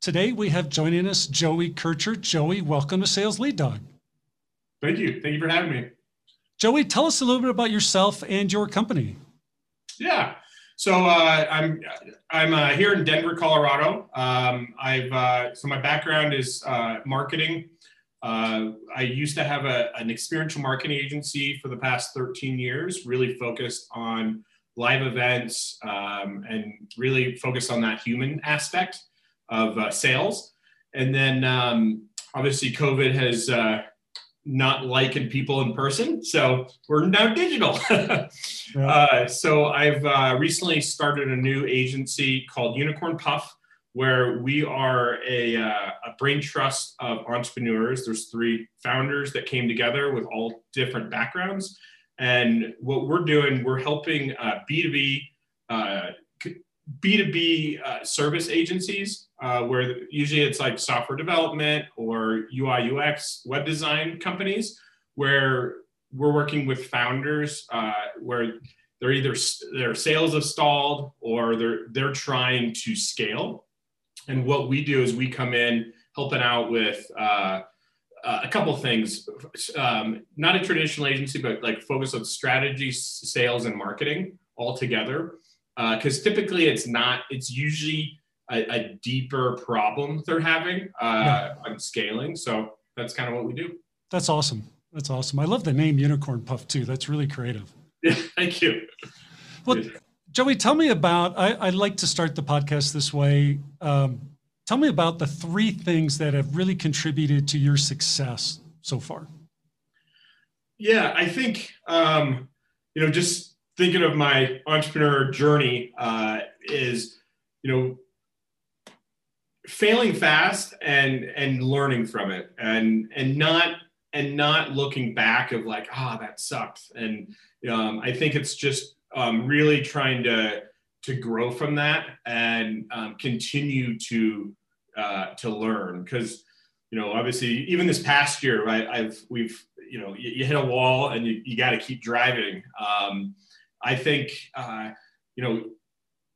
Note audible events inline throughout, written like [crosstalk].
Today we have joining us Joey Kircher. Joey, welcome to Sales Lead Dog. Thank you. Thank you for having me. Joey, tell us a little bit about yourself and your company. Yeah. So uh, I'm I'm uh, here in Denver, Colorado. Um, I've uh, so my background is uh, marketing. Uh, I used to have a, an experiential marketing agency for the past 13 years, really focused on live events um, and really focused on that human aspect of uh, sales. And then um, obviously COVID has uh, not likened people in person, so we're now digital. [laughs] uh, so I've uh, recently started a new agency called Unicorn Puff, where we are a, uh, a brain trust of entrepreneurs. There's three founders that came together with all different backgrounds. And what we're doing, we're helping B2B B2B uh, service agencies uh, where usually it's like software development or UI UX web design companies where we're working with founders uh, where they're either their sales have stalled or they're they're trying to scale. And what we do is we come in helping out with uh, a couple things, um, not a traditional agency, but like focus on strategy, sales, and marketing all together because uh, typically it's not it's usually a, a deeper problem they're having uh, yeah. on scaling. So that's kind of what we do. That's awesome. That's awesome. I love the name unicorn puff too. That's really creative. [laughs] Yeah thank you. Well joey tell me about I, I like to start the podcast this way. Um, tell me about the three things that have really contributed to your success so far. Yeah i think um, you know just thinking of my entrepreneur journey uh, is, you know, failing fast and and learning from it and and not and not looking back of like ah oh, that sucked and um, I think it's just um, really trying to to grow from that and um, continue to uh, to learn. Because you know obviously even this past year right I've we've you know you, you hit a wall and you, you got to keep driving. Um, I think uh, you know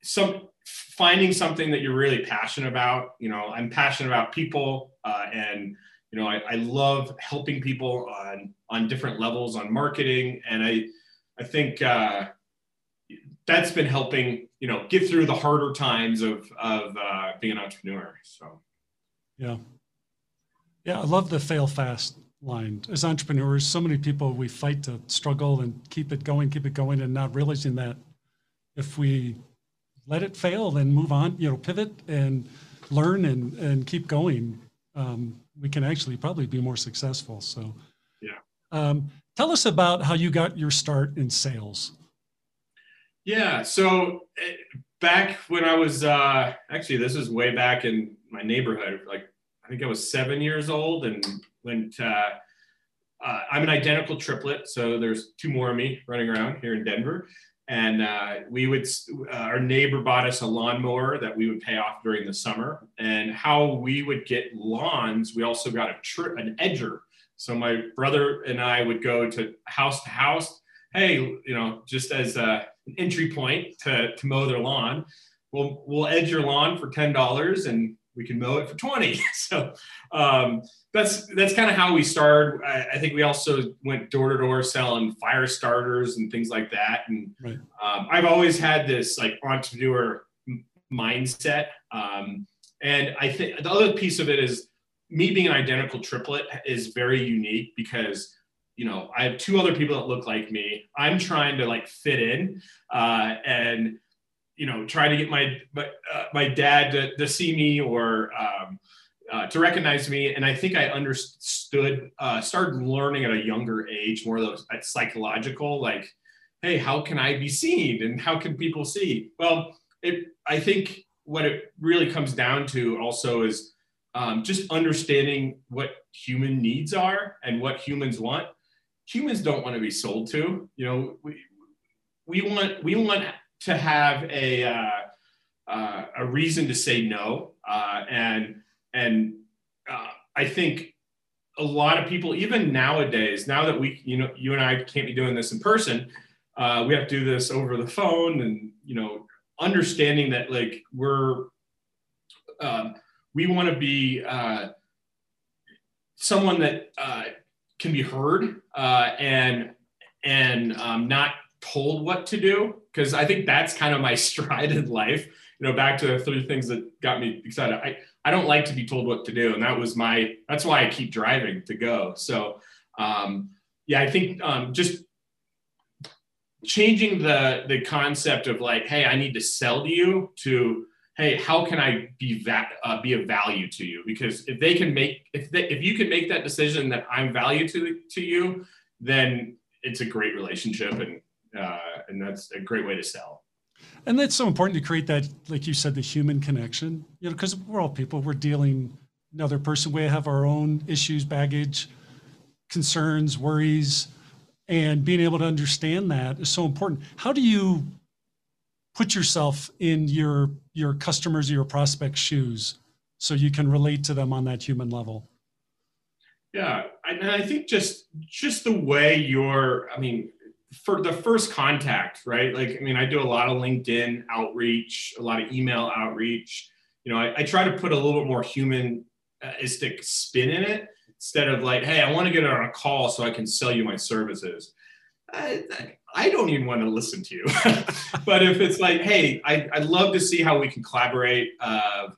some finding something that you're really passionate about. You know, I'm passionate about people, uh, and you know, I, I, love helping people on on different levels on marketing, and I I think uh, that's been helping you know get through the harder times of of uh, being an entrepreneur. So, yeah, yeah, I love the fail fast line. As entrepreneurs, so many people we fight to struggle and keep it going, keep it going, and not realizing that if we let it fail, then move on, you know, pivot and learn and and keep going, um, we can actually probably be more successful. So, yeah. Um, tell us about how you got your start in sales. Yeah. So eh, back when I was uh, actually, this is way back in my neighborhood, like I think I was seven years old and went. Uh, uh, I'm an identical triplet, so there's two more of me running around here in Denver. And uh, we would, uh, our neighbor bought us a lawnmower that we would pay off during the summer. And how we would get lawns, we also got a tri- an edger. So my brother and I would go to house to house. Hey, you know, just as a, an entry point to, to mow their lawn, we'll we'll edge your lawn for ten dollars, and we can mow it for 20 [laughs] so um, that's that's kind of how we started. I, I, think we also went door to door selling fire starters and things like that. And right. um, i've always had this like entrepreneur m- mindset. Um, and i think the other piece of it is me being an identical triplet is very unique because you know i have two other people that look like me. I'm trying to like fit in uh, and you know, try to get my my, uh, my dad to, to see me or um, uh, to recognize me. And I think I understood, uh, started learning at a younger age, more of those psychological, like, hey, how can I be seen and how can people see? Well, it, I think what it really comes down to also is um, just understanding what human needs are and what humans want. Humans don't want to be sold to. You know, we we want we want to have a uh, uh, a reason to say no, uh, and and uh, I think a lot of people, even nowadays, now that we you know you and I can't be doing this in person, uh, we have to do this over the phone, and you know, understanding that like we're um, we want to be someone that can be heard uh, and and um, not told what to do because I think that's kind of my [laughs] stride in life. You know, back to the three things that got me excited. I I don't like to be told what to do, and that was my that's why I keep driving to go. So um, yeah, I think um, just changing the the concept of like, hey, I need to sell to you to hey, how can I be va- uh, be of value to you? Because if they can make if they, if you can make that decision that I'm value to to you, then it's a great relationship and uh, and that's a great way to sell. And that's so important to create that, like you said, the human connection. You know, because we're all people. We're dealing another person. We have our own issues, baggage, concerns, worries, and being able to understand that is so important. How do you put yourself in your your customers or your prospects shoes so you can relate to them on that human level yeah and i think just just the way you're i mean for the first contact right like i mean i do a lot of linkedin outreach a lot of email outreach you know i, I try to put a little bit more humanistic spin in it instead of like hey i want to get on a call so i can sell you my services I, I don't even want to listen to you. [laughs] but if it's like, hey, I, I'd love to see how we can collaborate. Uh,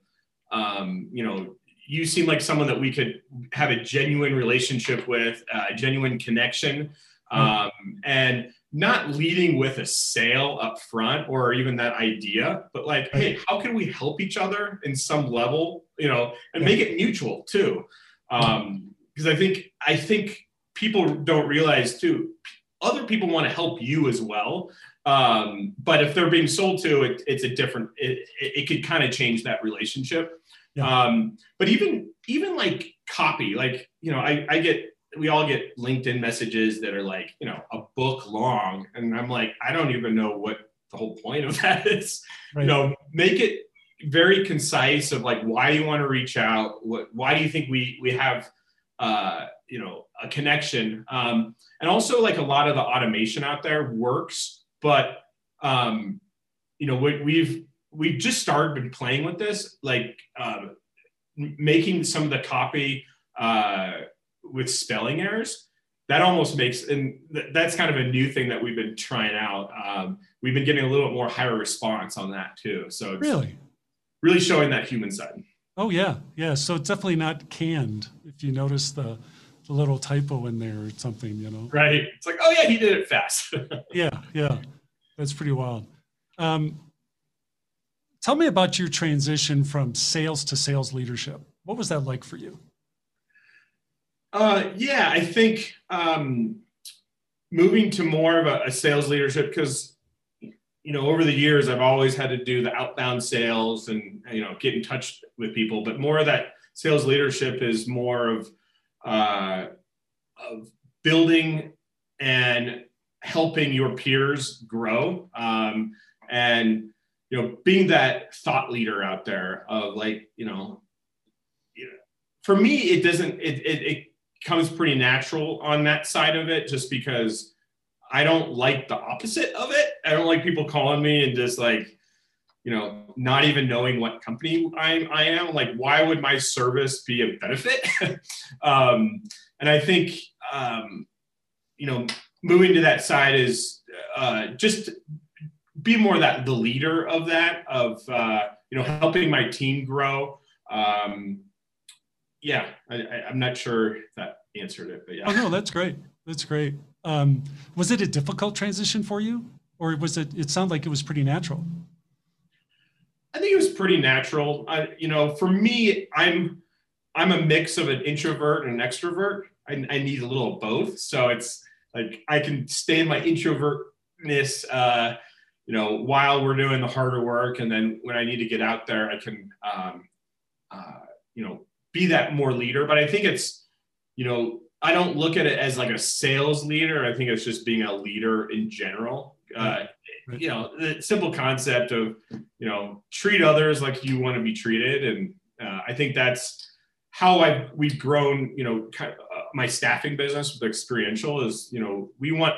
um, you know, you seem like someone that we could have a genuine relationship with, uh, a genuine connection. Um, and not leading with a sale up front or even that idea, but like, hey, how can we help each other in some level, you know, and make it mutual too? Um, because I think I think people don't realize too other people want to help you as well. Um, but if they're being sold to, it, it's a different. It, it, it could kind of change that relationship. Yeah. Um, but even even like copy, like you know, I, I get we all get LinkedIn messages that are like you know a book long, and I'm like, I don't even know what the whole point of [laughs] that is. Right. You know, make it very concise of like why you want to reach out, what why do you think we we have uh, you know a connection um, and also like a lot of the automation out there works but um, you know we, we've we've just started been playing with this like uh, making some of the copy uh, with spelling errors that almost makes and th- that's kind of a new thing that we've been trying out um, we've been getting a little bit more higher response on that too so really really showing that human side oh yeah yeah so it's definitely not canned if you notice the a little typo in there or something, you know? Right. It's like, oh yeah, he did it fast. [laughs] yeah, yeah. That's pretty wild. Um, tell me about your transition from sales to sales leadership. What was that like for you? Uh, yeah, I think um, moving to more of a, a sales leadership because you know over the years I've always had to do the outbound sales and you know get in touch with people, but more of that sales leadership is more of uh, of building and helping your peers grow um, and you know being that thought leader out there of like you know for me it doesn't it, it, it comes pretty natural on that side of it just because i don't like the opposite of it i don't like people calling me and just like you know, not even knowing what company I'm, I am, like, why would my service be a benefit? [laughs] um, and I think, um, you know, moving to that side is uh, just be more that the leader of that, of, uh, you know, helping my team grow. Um, yeah, I, am not sure if that answered it, but yeah. Oh, no, that's great. That's great. Um, was it a difficult transition for you? Or was it, it sounded like it was pretty natural? I think it was pretty natural. I, you know, for me, I'm I'm a mix of an introvert and an extrovert. I, I need a little of both. So it's like I can stay in my introvertness, uh, you know, while we're doing the harder work, and then when I need to get out there, I can, um, uh, you know, be that more leader. But I think it's, you know, I don't look at it as like a sales leader. I think it's just being a leader in general. Uh. You know, the simple concept of, you know, treat others like you want to be treated. And uh, I think that's how I we've grown, you know, kind of, uh, my staffing business with experiential is, you know, we want,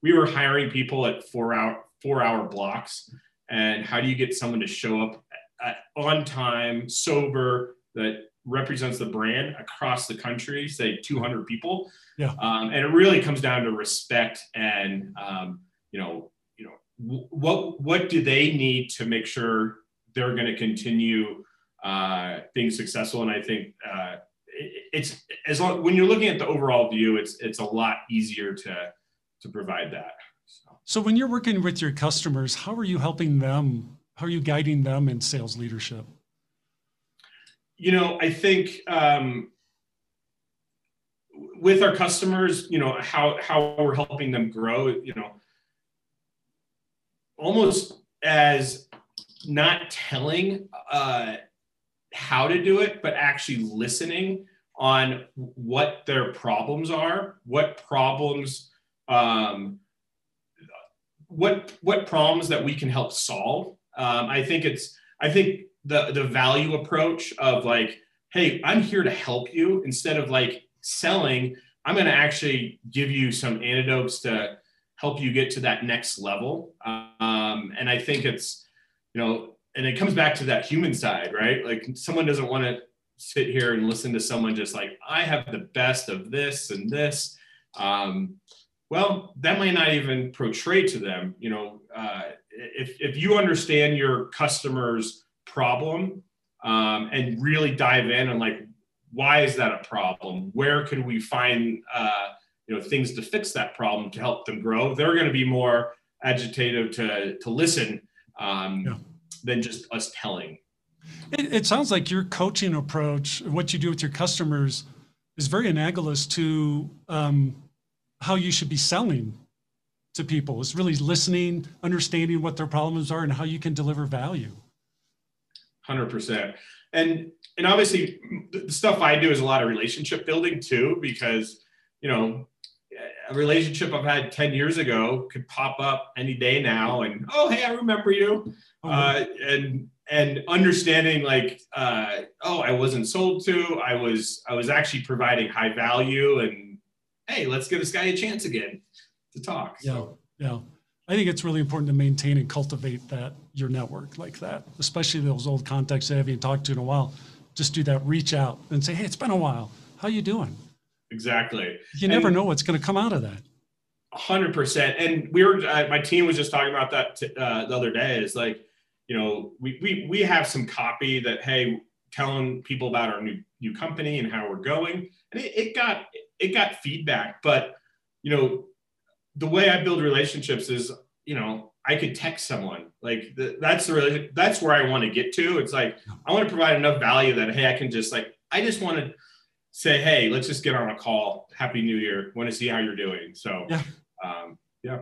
we were hiring people at four hour, four hour blocks. And how do you get someone to show up at, on time, sober, that represents the brand across the country, say 200 people. Yeah. Um, and it really comes down to respect and, um, you know, you know, w- what, what do they need to make sure they're going to continue uh, being successful? And I think uh, it, it's as long, when you're looking at the overall view, it's, it's a lot easier to, to provide that. So. so when you're working with your customers, how are you helping them? How are you guiding them in sales leadership? You know, I think um, with our customers, you know, how how we're helping them grow, you know, almost as not telling uh, how to do it, but actually listening on what their problems are, what problems, um, what what problems that we can help solve. Um, I think it's I think the the value approach of like hey i'm here to help you. Instead of like selling i'm going to actually give you some antidotes to help you get to that next level. Um, and i think it's you know and it comes back to that human side right? Like someone doesn't want to sit here and listen to someone just like i have the best of this and this. Um, well that might not even portray to them you know uh, if, if you understand your customers problem um, and really dive in and like why is that a problem? Where can we find uh, you know things to fix that problem to help them grow? They're going to be more agitated to to listen um, yeah. than just us telling. It, it, sounds like your coaching approach what you do with your customers is very analogous to um, how you should be selling to people. It's really listening understanding what their problems are and how you can deliver value hundred percent. And and obviously, the stuff I do is a lot of relationship building too, because you know, a relationship I've had ten years ago could pop up any day now, and oh hey, I remember you, oh, uh, and and understanding like uh, oh I wasn't sold to, I was I was actually providing high value, and hey, let's give this guy a chance again to talk. Yeah, so. yeah. I think it's really important to maintain and cultivate that your network like that, especially those old contacts that I haven't talked to in a while. Just do that, reach out and say, "Hey, it's been a while. How you doing?" Exactly. You and never know what's going to come out of that. hundred percent. And we were, uh, my team was just talking about that t- uh, the other day. Is like, you know, we we we have some copy that hey, telling people about our new new company and how we're going, and it, it got it got feedback, but you know the way I build relationships is, you know, I could text someone like the, that's the really that's where I want to get to. It's like I want to provide enough value that hey, I can just like I just want to say hey, let's just get on a call. Happy New Year. Want to see how you're doing. So yeah, um, yeah,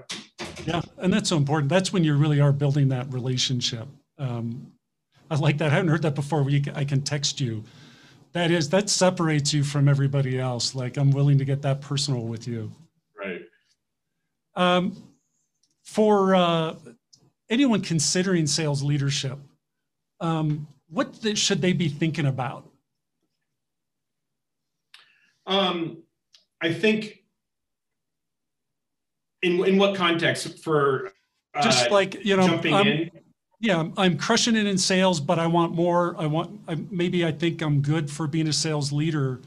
yeah, and that's so important. That's when you really are building that relationship. Um, I like that. I haven't heard that before. Where you, I can text you. That is that separates you from everybody else. Like I'm willing to get that personal with you. Um, for uh, anyone considering sales leadership, um, what th- should they be thinking about? Um, I think in in what context for uh, just like you know jumping um, in. Yeah, I'm crushing it in sales, but I want more. I want I, maybe I think I'm good for being a sales leader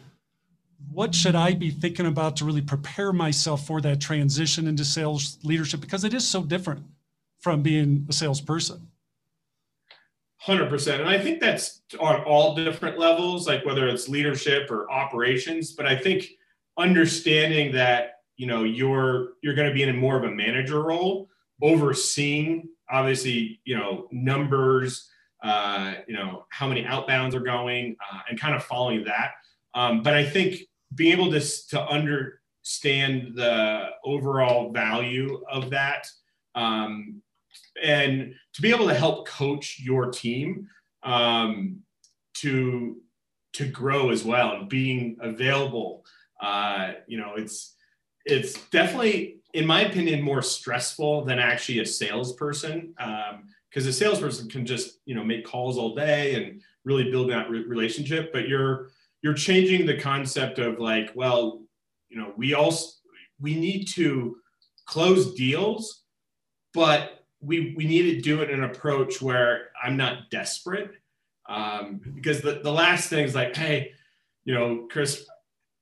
what should I be thinking about to really prepare myself for that transition into sales leadership? Because it is so different from being a salesperson. 100%. And I think that's on all different levels, like whether it's leadership or operations. But I think understanding that, you know, you're, you're going to be in more of a manager role, overseeing obviously, you know, numbers, uh, you know, how many outbounds are going uh, and kind of following that. Um, but I think being able to, to understand the overall value of that um, and to be able to help coach your team um, to to grow as well and being available. Uh, you know, it's it's definitely, in my opinion, more stressful than actually a salesperson. because um, a salesperson can just you know make calls all day and really build that re- relationship, but you're you're changing the concept of like, well, you know, we also we need to close deals, but we we need to do it in an approach where I'm not desperate. Um, because the, the last thing is like, hey, you know, Chris,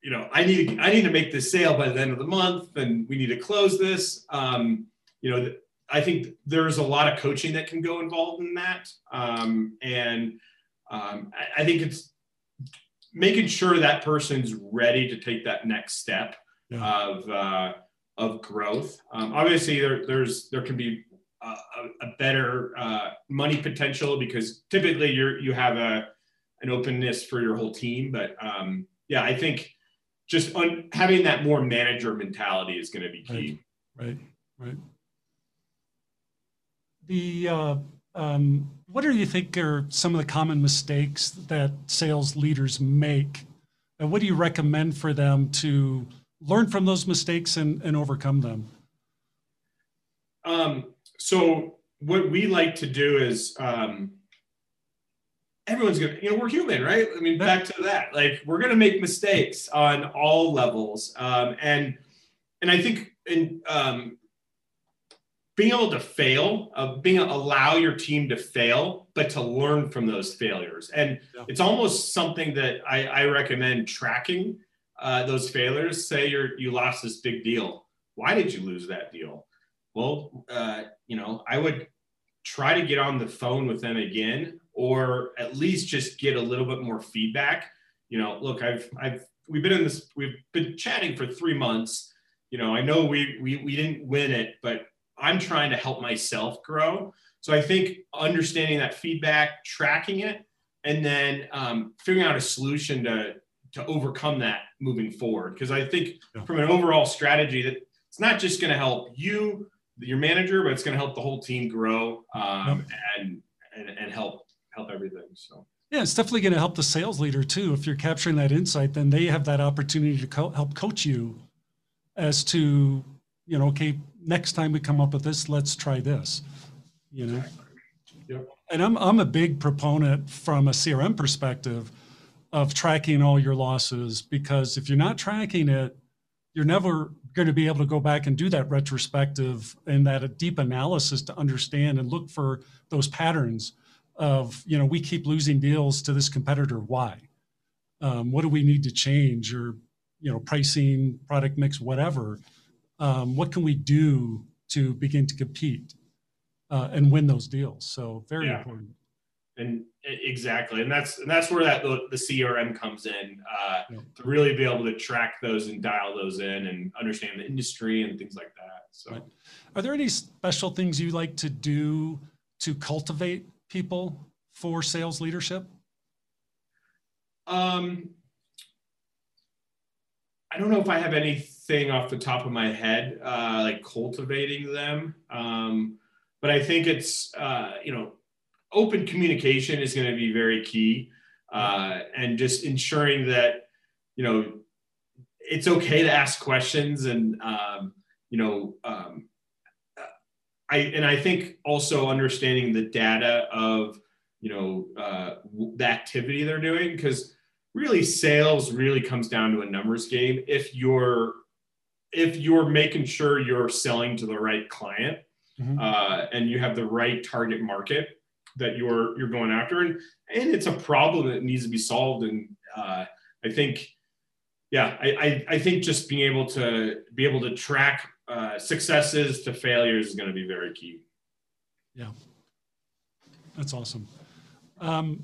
you know, I need I need to make this sale by the end of the month, and we need to close this. Um, you know, I think there's a lot of coaching that can go involved in that, um, and um, I, I, think it's making sure that person's ready to take that next step yeah. of uh, of growth. Um, obviously, there there's there can be a, a better uh, money potential because typically you're you have a an openness for your whole team, but um, yeah, I think just un- having that more manager mentality is going to be key. Right, right, right. The uh, um, what do you think are some of the common mistakes that sales leaders make, and what do you recommend for them to learn from those mistakes and, and overcome them? Um, so what we like to do is um, everyone's gonna, you know, we're human, right? I mean, back to that, like we're gonna make mistakes on all levels, um, and and I think in um, being able to fail, uh, being allow your team to fail, but to learn from those failures, and yeah. it's almost something that I, I recommend tracking uh, those failures. Say you're you lost this big deal. Why did you lose that deal? Well, uh, you know, I would try to get on the phone with them again or at least just get a little bit more feedback. You know, look, I've I've we've been in this we've been chatting for three months. You know, I know we we we didn't win it, but I'm trying to help myself grow. So I think understanding that feedback, tracking it, and then um, figuring out a solution to to overcome that moving forward. Because I think yeah. from an overall strategy, that it's not just going to help you, your manager, but it's going to help the whole team grow um, yeah. and, and and help help everything. So. Yeah, it's definitely going to help the sales leader too. If you're capturing that insight, then they have that opportunity to co- help coach you as to, you know, okay, next time we come up with this, let's try this. You know. Yep. And I'm I'm a big proponent from a CRM perspective of tracking all your losses because if you're not tracking it, you're never going to be able to go back and do that retrospective and that deep analysis to understand and look for those patterns of you know we keep losing deals to this competitor why um, what do we need to change or you know pricing product mix whatever um, what can we do to begin to compete uh, and win those deals so very yeah. important and exactly and that's and that's where that the, the crm comes in uh, yeah. to really be able to track those and dial those in and understand the industry and things like that so right. are there any special things you like to do to cultivate people for sales leadership? Um, I don't know if I have anything off the top of my head, uh, like cultivating them. Um, but I think it's, uh, you know, open communication is going to be very key. Uh, and just ensuring that, you know, it's okay to ask questions and, um, you know, um, I and I think also understanding the data of you know uh, the activity they're doing because really sales really comes down to a numbers game. If you're if you're making sure you're selling to the right client mm-hmm. uh, and you have the right target market that you're you're going after and and it's a problem that needs to be solved and uh, I think yeah I, I I think just being able to be able to track uh, successes to failures is going to be very key. Yeah, that's awesome. Um,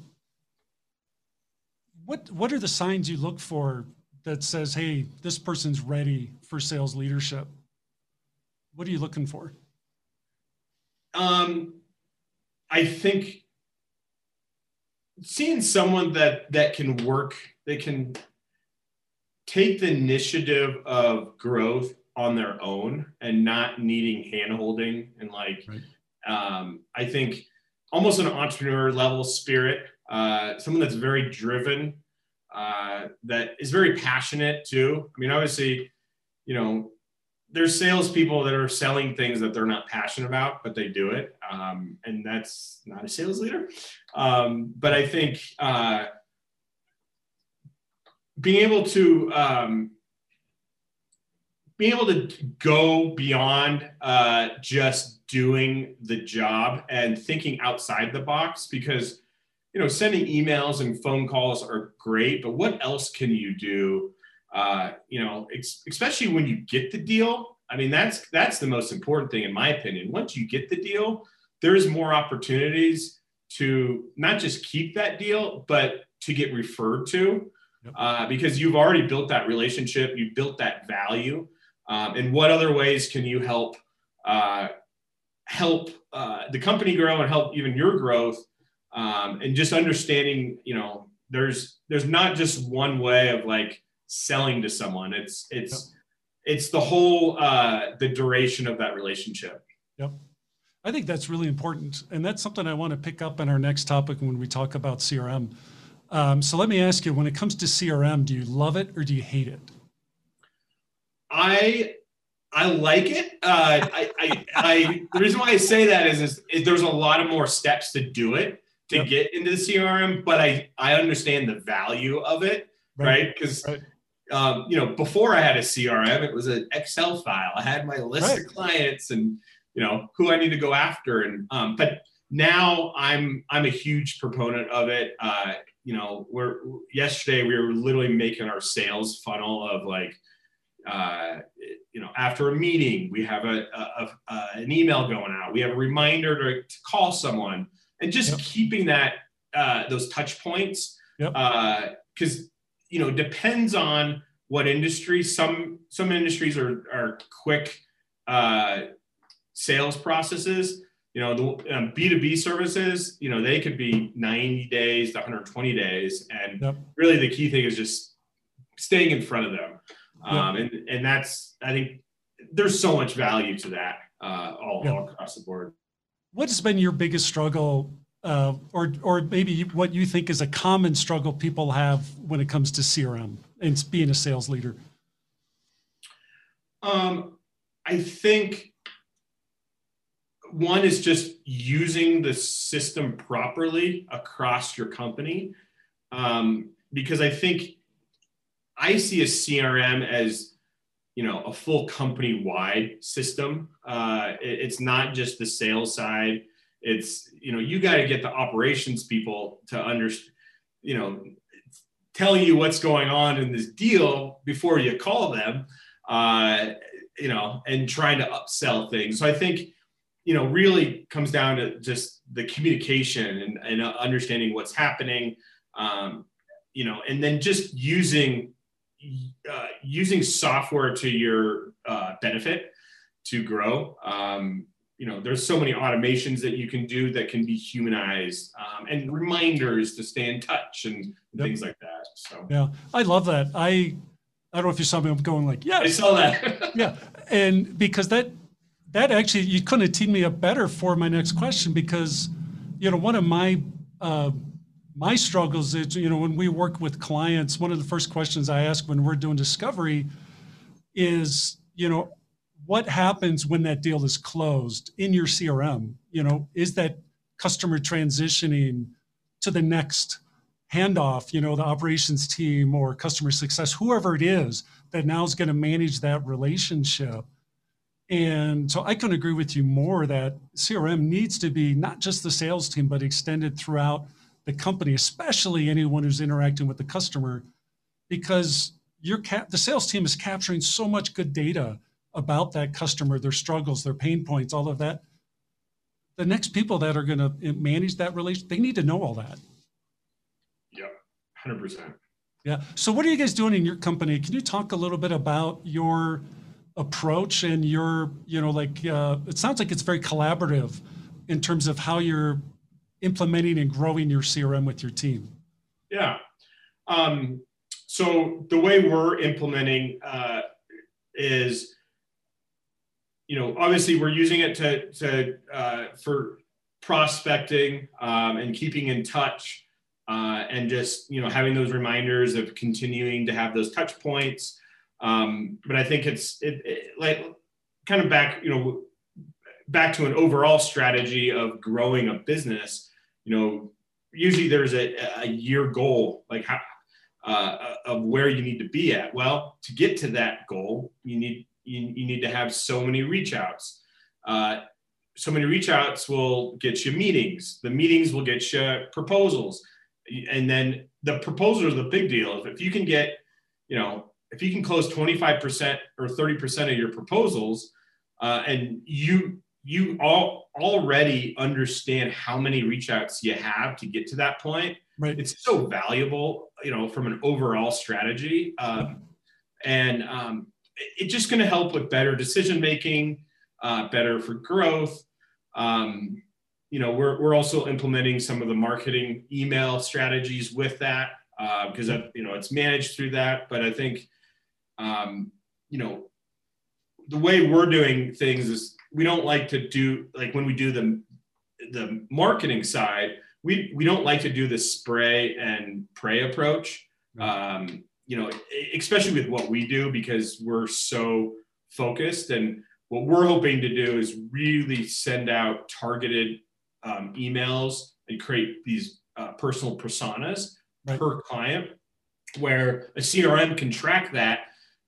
what what are the signs you look for that says, "Hey, this person's ready for sales leadership"? What are you looking for? Um, I think seeing someone that that can work, they can take the initiative of growth on their own and not needing handholding and like right. um, I think almost an entrepreneur level spirit, uh, someone that's very driven uh, that is very passionate too. I mean, obviously, you know, there's salespeople that are selling things that they're not passionate about, but they do it, um, and that's not a sales leader. Um, but I think uh, being able to um, being able to go beyond uh, just doing the job and thinking outside the box because you know sending emails and phone calls are great but what else can you do? Uh, you know ex- especially when you get the deal. I mean that's that's the most important thing in my opinion. Once you get the deal there's more opportunities to not just keep that deal but to get referred to yep. uh, because you've already built that relationship you built that value. Um, and what other ways can you help uh, help uh, the company grow and help even your growth um, and just understanding you know there's there's not just one way of like selling to someone. It's it's yep. it's the whole uh, the duration of that relationship. Yep. I think that's really important and that's something i want to pick up in our next topic when we talk about crm um, so let me ask you when it comes to crm do you love it or do you hate it? I I like it. Uh, I, I, I, the reason why I say that is, is, is, there's a lot of more steps to do it to yep. get into the CRM, but I, I understand the value of it, right? Because, right? right. um, you know, before I had a CRM, it was an Excel file. I had my list right. of clients and, you know, who I need to go after. And, um, but now I'm, I'm a huge proponent of it. Uh, you know, we're, yesterday we were literally making our sales funnel of like, uh, you know, after a meeting, we have a, a, a, an email going out. We have a reminder to, to call someone, and just yep. keeping that uh, those touch points. Because yep. uh, you know, depends on what industry. Some some industries are are quick uh, sales processes. You know, the um, B2B services, you know, they could be 90 days to 120 days. And yep. really the key thing is just staying in front of them. Um, and, and that's, I think there's so much value to that uh, all, all across the board. What's been your biggest struggle uh, or, or maybe what you think is a common struggle people have when it comes to CRM and being a sales leader? Um, I think one is just using the system properly across your company. Um, because I think I see a CRM as you know a full company wide system. Uh, it, it's not just the sales side. It's you know you got to get the operations people to understand. You know, telling you what's going on in this deal before you call them. Uh, you know, and trying to upsell things. So I think you know really comes down to just the communication and, and understanding what's happening. Um, you know, and then just using uh, using software to your uh, benefit to grow. Um, you know, there's so many automations that you can do that can be humanized um, and reminders to stay in touch and yep. things like that. So yeah, I love that. I I don't know if you saw me. I'm going like, yeah. I saw that. [laughs] yeah, and because that that actually you couldn't have teed me up better for my next question because you know one of my uh, my struggles is, you know, when we work with clients, one of the first questions I ask when we're doing discovery is, you know, what happens when that deal is closed in your CRM? You know, is that customer transitioning to the next handoff, you know, the operations team or customer success, whoever it is that now is going to manage that relationship? And so I couldn't agree with you more that CRM needs to be not just the sales team, but extended throughout the company, especially anyone who's interacting with the customer, because your cap- the sales team is capturing so much good data about that customer, their struggles, their pain points, all of that. The next people that are going to manage that relation, they need to know all that. Yeah, hundred percent. Yeah. So, what are you guys doing in your company? Can you talk a little bit about your approach and your, you know, like uh, it sounds like it's very collaborative in terms of how you're implementing and growing your CRM with your team? Yeah. Um, so the way we're implementing uh, is, you know, obviously we're using it to, to uh, for prospecting um, and keeping in touch uh, and just you know having those reminders of continuing to have those touch points. Um, but I think it's it, it, like kind of back you know back to an overall strategy of growing a business. You know, usually there's a, a year goal, like how, uh, of where you need to be at. Well, to get to that goal, you need you, you need to have so many reach outs. Uh, so many reach outs will get you meetings. The meetings will get you proposals. And then the proposals are the big deal. If you can get, you know, if you can close 25% or 30% of your proposals uh, and you you all already understand how many reach outs you have to get to that point right it's so valuable you know from an overall strategy um, and um, it's just going to help with better decision making uh, better for growth. Um, you know, we're, we're also implementing some of the marketing email strategies with that because uh, you know it's managed through that. But I think um, you know the way we're doing things is we don't like to do like when we do the the marketing side we we don't like to do the spray and pray approach um, you know especially with what we do because we're so focused and what we're hoping to do is really send out targeted um, emails and create these uh, personal personas right. per client where a crm can track that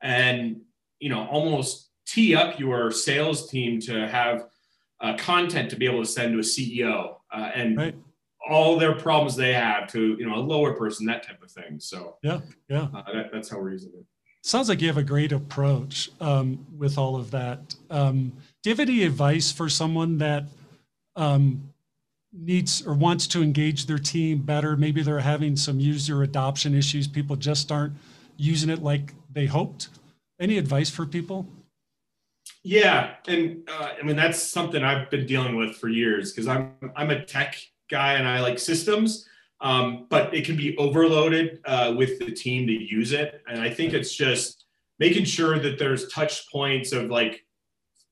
and you know almost tee up your sales team to have uh, content to be able to send to a ceo uh, and right. all their problems they have to you know a lower person that type of thing so yeah yeah uh, that, that's how we're using it Sounds like you have a great approach um, with all of that. Um, do you have any advice for someone that um, needs or wants to engage their team better? Maybe they're having some user adoption issues. People just aren't using it like they hoped. Any advice for people? Yeah, and uh, I mean that's something I've been dealing with for years because I'm I'm a tech guy and I like systems um, but it can be overloaded uh, with the team to use it. And I think it's just making sure that there's touch points of like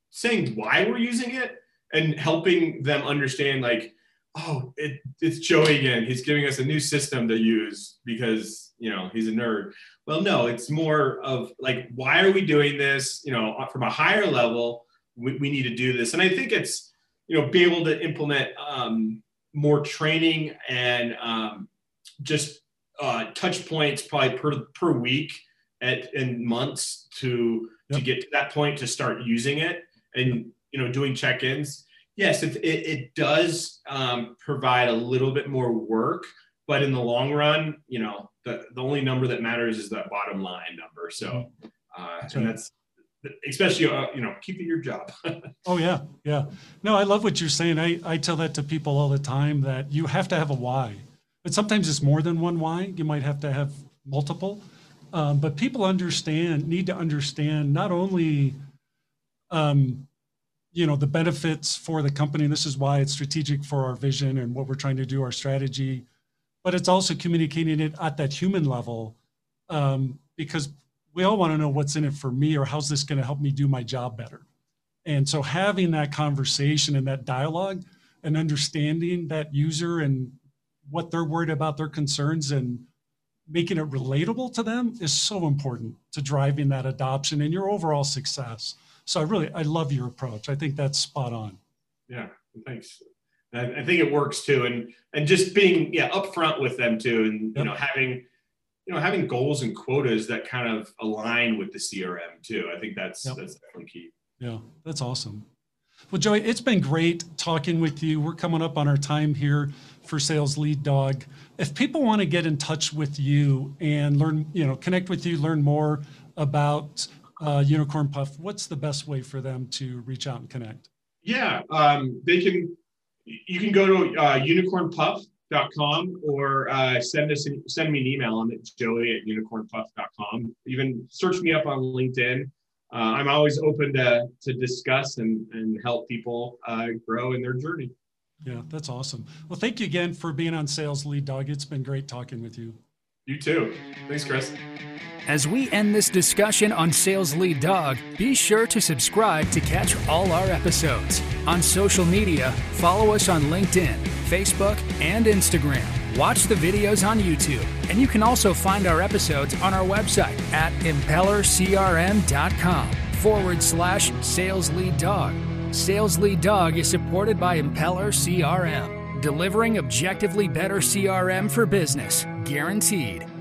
saying why we're using it and helping them understand like, oh, it, it's Joey again. He's giving us a new system to use because you know he's a nerd. Well, no, it's more of like, why are we doing this? You know, from a higher level, we, we need to do this. And I think it's you know be able to implement um, more training and um, just uh, touch points probably per per week at in months to yep. to get to that point to start using it and you know doing check-ins yes it, it, it does um, provide a little bit more work but in the long run you know the, the only number that matters is that bottom line number. So uh, that's and that's especially uh, you know keeping your job. [laughs] Oh yeah yeah. No i love what you're saying. I, I tell that to people all the time that you have to have a why. But sometimes it's more than one why. You might have to have multiple. Um, but people understand need to understand not only um, you know the benefits for the company this is why it's strategic for our vision and what we're trying to do our strategy but it's also communicating it at that human level um, because we all want to know what's in it for me or how's this going to help me do my job better. And so having that conversation and that dialogue and understanding that user and what they're worried about, their concerns, and making it relatable to them is so important to driving that adoption and your overall success. So I really I love your approach. I think that's spot on. Yeah, thanks. I think it works too, and and just being yeah upfront with them too, and yep. you know having you know having goals and quotas that kind of align with the crm too. I think that's yep. that's definitely key. Yeah that's awesome. Well joey it's been great talking with you. We're coming up on our time here for sales lead dog. If people want to get in touch with you and learn you know connect with you learn more about uh, unicorn puff what's the best way for them to reach out and connect? Yeah um, they can you can go to uh, unicorn puff com or uh, send us send me an email. I'm joey at unicornpuff.com. Even search me up on LinkedIn. Uh, I'm always open to to discuss and, and help people uh, grow in their journey. Yeah, that's awesome. Well, thank you again for being on Sales Lead Dog. It's been great talking with you. You too. Thanks, Chris. As we end this discussion on Sales Lead Dog, be sure to subscribe to catch all our episodes. On social media, follow us on LinkedIn, Facebook, and Instagram. Watch the videos on YouTube, and you can also find our episodes on our website at impellercrm.com forward slash sales lead dog. Sales Lead Dog is supported by Impeller CRM, delivering objectively better CRM for business, guaranteed.